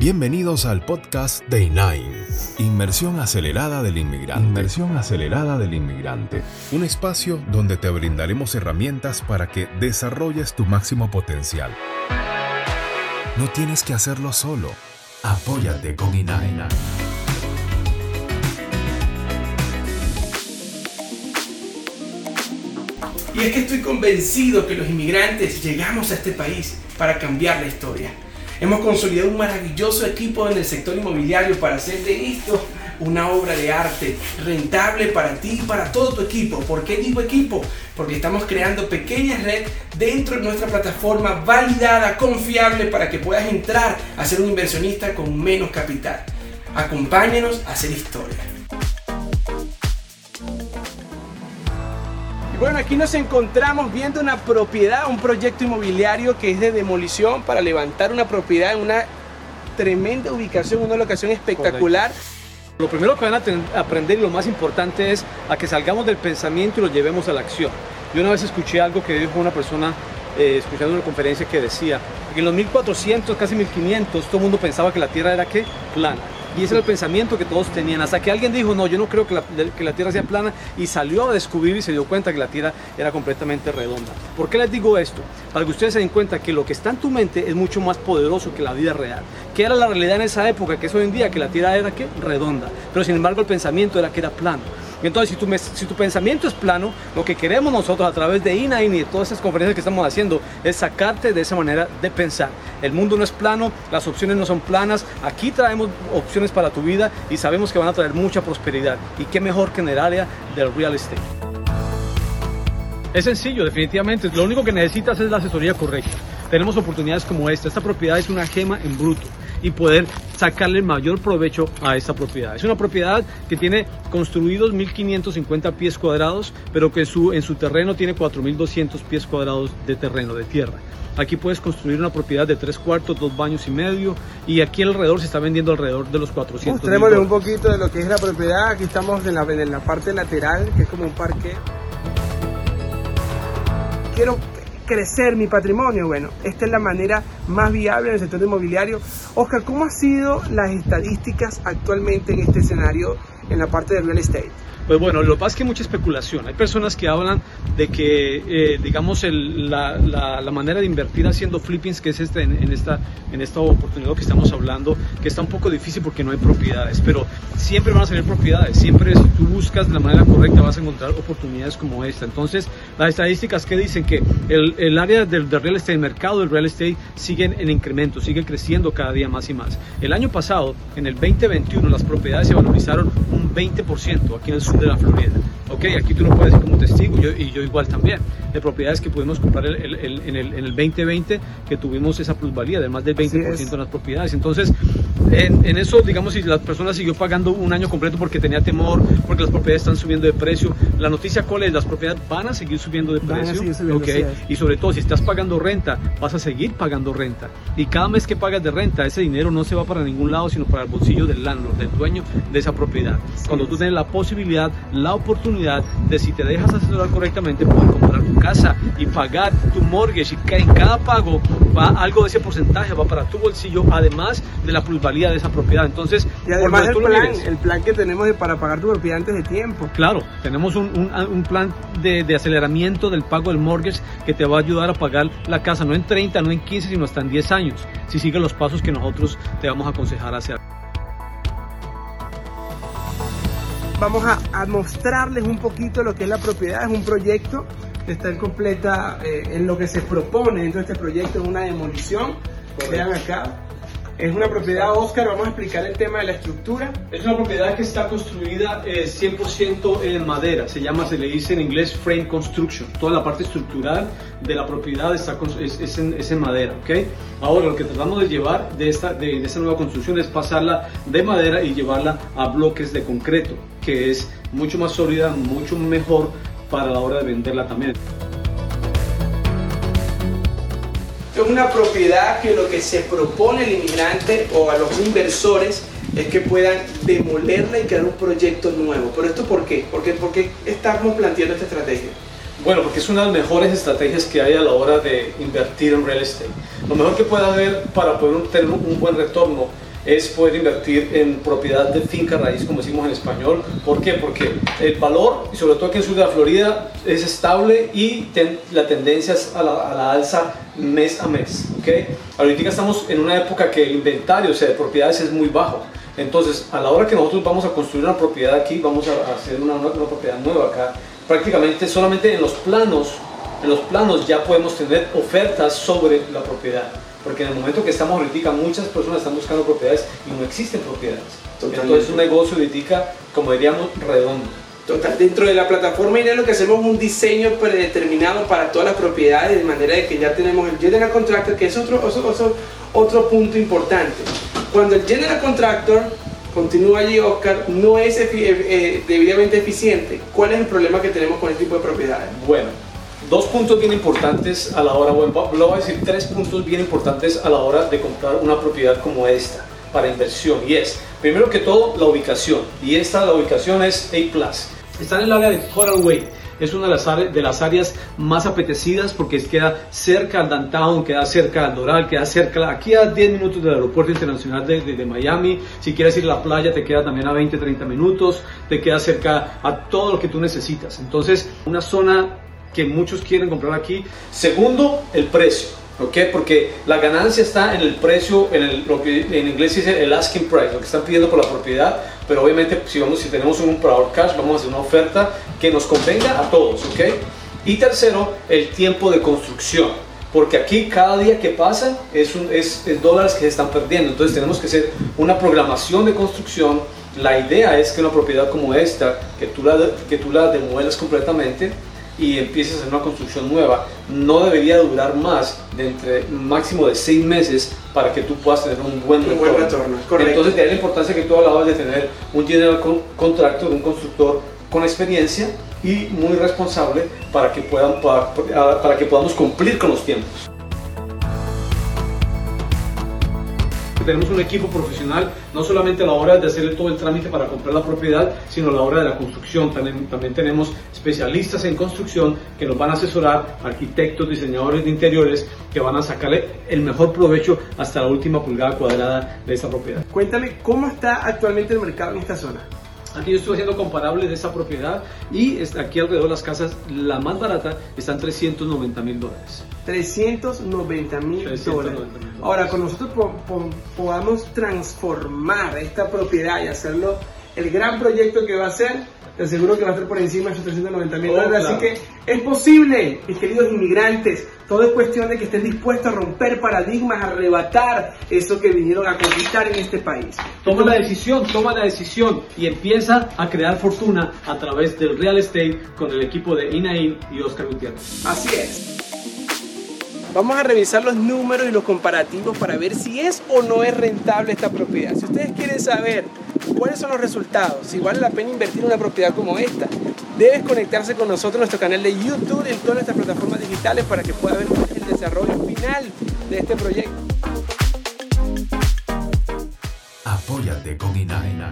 Bienvenidos al podcast Day 9, Inmersión Acelerada del Inmigrante. Inmersión Acelerada del Inmigrante. Un espacio donde te brindaremos herramientas para que desarrolles tu máximo potencial. No tienes que hacerlo solo. Apóyate con INAI. Y es que estoy convencido que los inmigrantes llegamos a este país para cambiar la historia. Hemos consolidado un maravilloso equipo en el sector inmobiliario para hacer de esto una obra de arte rentable para ti y para todo tu equipo. ¿Por qué digo equipo? Porque estamos creando pequeñas red dentro de nuestra plataforma validada, confiable para que puedas entrar a ser un inversionista con menos capital. Acompáñenos a hacer historia. Bueno, aquí nos encontramos viendo una propiedad, un proyecto inmobiliario que es de demolición para levantar una propiedad en una tremenda ubicación, una locación espectacular. Lo primero que van a aprender y lo más importante es a que salgamos del pensamiento y lo llevemos a la acción. Yo una vez escuché algo que dijo una persona eh, escuchando una conferencia que decía que en los 1400, casi 1500, todo el mundo pensaba que la Tierra era ¿qué? plana. Y ese era el pensamiento que todos tenían, hasta que alguien dijo, no, yo no creo que la, Tierra sea plana, y salió a descubrir y se dio cuenta que la Tierra era completamente redonda. ¿Por qué les digo esto? Para que ustedes se den cuenta que lo que está en tu mente es mucho más poderoso que la vida real. ¿Qué era la realidad en esa época? Que es hoy en día, que la Tierra era ¿qué? redonda. Pero sin embargo el pensamiento era que era plano. Entonces, si tu, si tu pensamiento es plano, lo que queremos nosotros a través de INAIN y de todas esas conferencias que estamos haciendo es sacarte de esa manera de pensar. El mundo no es plano, las opciones no son planas. Aquí traemos opciones para tu vida y sabemos que van a traer mucha prosperidad. Y qué mejor que en el área del real estate. Es sencillo, definitivamente. Lo único que necesitas es la asesoría correcta. Tenemos oportunidades como esta. Esta propiedad es una gema en bruto y poder sacarle mayor provecho a esta propiedad. Es una propiedad que tiene construidos 1550 pies cuadrados, pero que su, en su terreno tiene 4200 pies cuadrados de terreno, de tierra. Aquí puedes construir una propiedad de tres cuartos, dos baños y medio. Y aquí alrededor se está vendiendo alrededor de los 400. Mostrémosle un poquito de lo que es la propiedad. Aquí estamos en la, en la parte lateral, que es como un parque. Quiero crecer mi patrimonio? Bueno, esta es la manera más viable en el sector inmobiliario. Oscar, ¿cómo han sido las estadísticas actualmente en este escenario en la parte de real estate? Pues bueno, lo que pasa es que hay mucha especulación. Hay personas que hablan de que, eh, digamos, la, la, manera de invertir haciendo flippings, que es este, en, esta, en esta oportunidad que estamos hablando, que está un poco difícil porque no hay propiedades, pero siempre van a salir propiedades. Siempre si tú buscas de la manera correcta vas a encontrar oportunidades como esta. Entonces, las estadísticas que dicen que el, el área del, del, real estate, el mercado del real estate, siguen en incremento, sigue creciendo cada día más y más. El año pasado, en el 2021, las propiedades se valorizaron un 20% aquí en el sur de la Florida. Ok, aquí tú lo puedes decir como testigo yo, y yo igual también, de propiedades que pudimos comprar en, el, en, el, 2020 que tuvimos esa plusvalía de más del 20% en las propiedades. Entonces, en, eso, digamos, si la persona siguió pagando un año completo porque tenía temor, porque las propiedades están subiendo de precio, la noticia cuál es, las propiedades van a seguir subiendo de precio. okay. Y sobre todo, si estás pagando renta, vas a seguir pagando renta. Y cada mes que pagas de renta, ese dinero no se va para ningún lado, sino para el bolsillo del landlord, del dueño de esa propiedad. Cuando tú tienes la posibilidad, la oportunidad de si te dejas asesorar correctamente, poder comprar tu casa y pagar tu mortgage y en cada pago va algo de ese porcentaje, va para tu bolsillo, además de la plusvalía de esa propiedad. Entonces, y además el plan, el plan que tenemos es para pagar tu propiedad antes de tiempo. Claro, tenemos un, un, plan de, de, aceleramiento del pago del mortgage que te va a ayudar a pagar la casa, no en 30, no en 15, sino hasta en 10 años, si sigues los pasos que nosotros te vamos a aconsejar hacer. Vamos a, mostrarles un poquito lo que es la propiedad. Es un proyecto que está en completa, eh, en lo que se propone dentro de este proyecto, es una demolición. Vean acá, es una propiedad, Oscar, vamos a explicar el tema de la estructura. Es una propiedad que está construida 100% eh, en madera, se llama, se le dice en inglés frame construction. Toda la parte estructural de la propiedad está, es, en, madera, ¿ok? Ahora, lo que tratamos de llevar de esta, de, esta nueva construcción es pasarla de madera y llevarla a bloques de concreto, que es mucho más sólida, mucho mejor para la hora de venderla también. Es una propiedad que lo que se propone el inmigrante o a los inversores es que puedan demolerla y crear un proyecto nuevo. ¿Pero esto por qué? ¿Por qué, estamos planteando esta estrategia? Bueno, porque es una de las mejores estrategias que hay a la hora de invertir en real estate. Lo mejor que puede haber para poder tener un buen retorno es poder invertir en propiedad de finca raíz, como decimos en español. ¿Por qué? Porque el valor, y sobre todo aquí en el sur de la Florida, es estable y la tendencia es a la, alza mes a mes. ¿okay? Ahorita estamos en una época que el inventario o sea, de propiedades es muy bajo. Entonces, a la hora que nosotros vamos a construir una propiedad aquí, vamos a hacer una, una propiedad nueva acá, prácticamente solamente en los planos, en los planos ya podemos tener ofertas sobre la propiedad. Porque en el momento que estamos ahorita, muchas personas están buscando propiedades y no existen propiedades. Entonces, un negocio ahorita, como diríamos, redondo. Total, dentro de la plataforma INE lo que hacemos un diseño predeterminado para todas las propiedades, de manera de que ya tenemos el General Contractor, que es otro, otro, otro punto importante. Cuando el General Contractor continúa allí, Oscar, no es eh, eh, debidamente eficiente, ¿cuál es el problema que tenemos con este tipo de propiedades? Bueno, dos puntos bien importantes a la hora, bueno, lo voy a decir tres puntos bien importantes a la hora de comprar una propiedad como esta para inversión y es, primero que todo, la ubicación y esta, la ubicación es A+. Está en el área de Coral Way, es una de las, áreas, de más apetecidas porque queda cerca al downtown, queda cerca al Doral, queda cerca, aquí a 10 minutos del aeropuerto internacional de, de, Miami, si quieres ir a la playa te queda también a 20, 30 minutos, te queda cerca a todo lo que tú necesitas. Entonces, una zona que muchos quieren comprar aquí. Segundo, el precio. ¿ok? Porque la ganancia está en el precio, en lo que en inglés dice el asking price, lo que están pidiendo por la propiedad, pero obviamente si, vamos, si tenemos un comprador cash, vamos a hacer una oferta que nos convenga a todos, ¿ok? Y tercero, el tiempo de construcción, porque aquí cada día que pasa es dólares que se están perdiendo, entonces tenemos que hacer una programación de construcción. La idea es que una propiedad como esta, que tú la, que tú la demuelas completamente, y empieces a hacer una construcción nueva, no debería durar más de entre máximo de seis meses para que tú puedas tener un buen retorno. Entonces, de ahí la importancia que tú hablabas de tener un general contractor, un constructor con experiencia y muy responsable para que, puedan, para que podamos cumplir con los tiempos. Tenemos un equipo profesional, no solamente a la hora de hacer todo el trámite para comprar la propiedad, sino a la hora de la construcción. También, también tenemos especialistas en construcción que nos van a asesorar, arquitectos, diseñadores de interiores, que van a sacarle el mejor provecho hasta la última pulgada cuadrada de esta propiedad. Cuéntame, ¿cómo está actualmente el mercado en esta zona? Aquí yo estoy haciendo comparable de esa propiedad y aquí alrededor de las casas, la más barata está en 390 mil dólares. 390 mil dólares. Ahora, con nosotros podamos transformar esta propiedad y hacerlo el gran proyecto que va a ser, te aseguro que va a estar por encima de esos 390 mil dólares. Así que es posible, mis queridos inmigrantes. Todo es cuestión de que estén dispuestos a romper paradigmas, a arrebatar eso que vinieron a conquistar en este país. Toma la decisión, toma la decisión y empieza a crear fortuna a través del real estate con el equipo de Inain y Oscar Gutiérrez. Así es. Vamos a revisar los números y los comparativos para ver si es o no es rentable esta propiedad. Si ustedes quieren saber cuáles son los resultados, si vale la pena invertir en una propiedad como esta, debes conectarse con nosotros en nuestro canal de YouTube y en todas nuestras plataformas digitales para que pueda ver el desarrollo final de este proyecto. Apóyate con INAINA